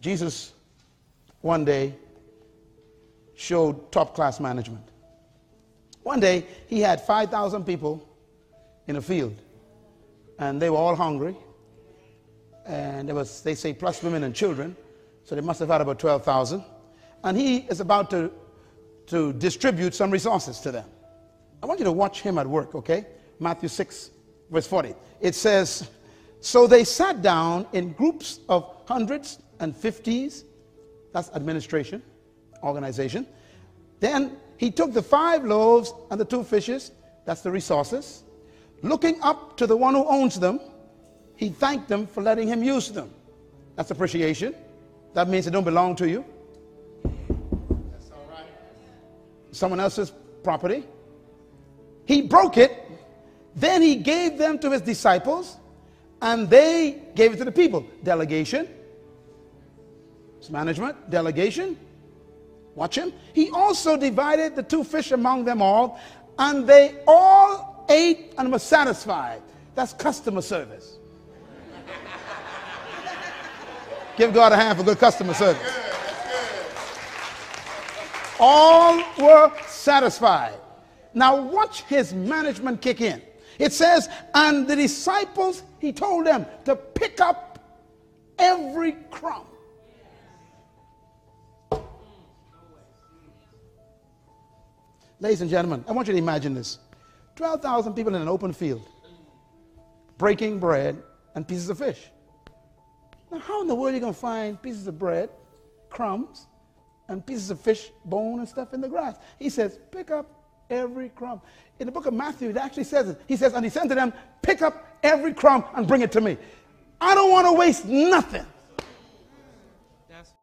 Jesus one day showed top class management. One day he had 5,000 people in a field, and they were all hungry. And there was, they say, plus women and children, so they must have had about 12,000. And he is about to, to distribute some resources to them. I want you to watch him at work, okay? Matthew 6, verse 40. It says, So they sat down in groups of hundreds and fifties. That's administration, organization. Then he took the five loaves and the two fishes. That's the resources. Looking up to the one who owns them, he thanked them for letting him use them. That's appreciation. That means they don't belong to you. That's all right. Someone else's property. He broke it. Then he gave them to his disciples, and they gave it to the people. Delegation. It's management. Delegation. Watch him. He also divided the two fish among them all, and they all ate and were satisfied. That's customer service. Give God a hand for good customer service. All were satisfied. Now, watch his management kick in. It says, and the disciples, he told them to pick up every crumb. Ladies and gentlemen, I want you to imagine this 12,000 people in an open field, breaking bread and pieces of fish. Now, how in the world are you going to find pieces of bread, crumbs, and pieces of fish, bone, and stuff in the grass? He says, pick up every crumb. In the book of Matthew, it actually says it. He says, and he said to them, pick up every crumb and bring it to me. I don't want to waste nothing.